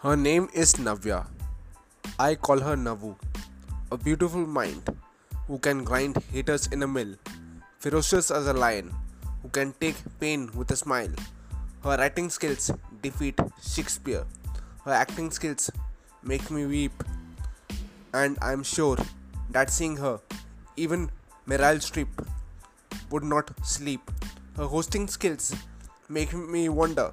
Her name is Navya. I call her Navu. A beautiful mind who can grind haters in a mill. Ferocious as a lion who can take pain with a smile. Her writing skills defeat Shakespeare. Her acting skills make me weep. And I'm sure that seeing her, even Meryl Streep would not sleep. Her hosting skills make me wonder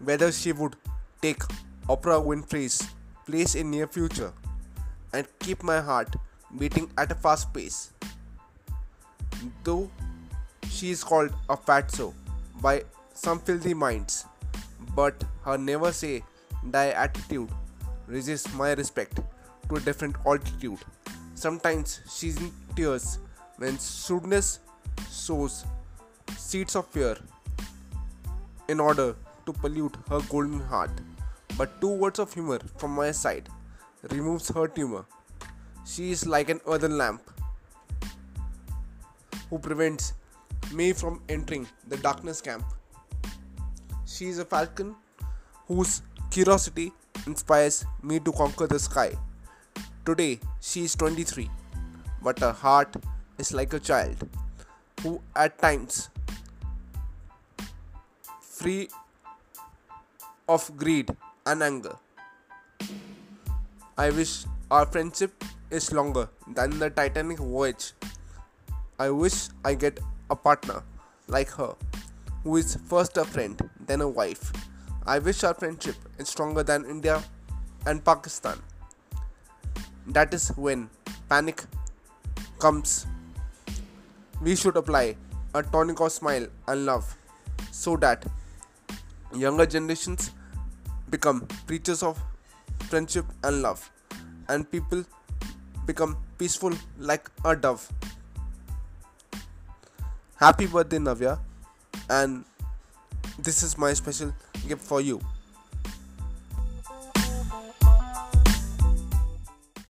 whether she would take Oprah Winfrey's place in near future and keep my heart beating at a fast pace. Though she is called a fatso by some filthy minds, but her never say die attitude raises my respect to a different altitude. Sometimes she's in tears when shrewdness sows seeds of fear in order to pollute her golden heart. But two words of humor from my side removes her tumor. She is like an earthen lamp who prevents me from entering the darkness camp. She is a falcon whose curiosity inspires me to conquer the sky. Today she is 23, but her heart is like a child who at times free of greed and anger. I wish our friendship is longer than the Titanic voyage. I wish I get a partner like her who is first a friend then a wife. I wish our friendship is stronger than India and Pakistan. That is when panic comes. We should apply a tonic of smile and love so that younger generations become preachers of friendship and love, and people become peaceful like a dove. Happy birthday, Navya, and this is my special gift for you.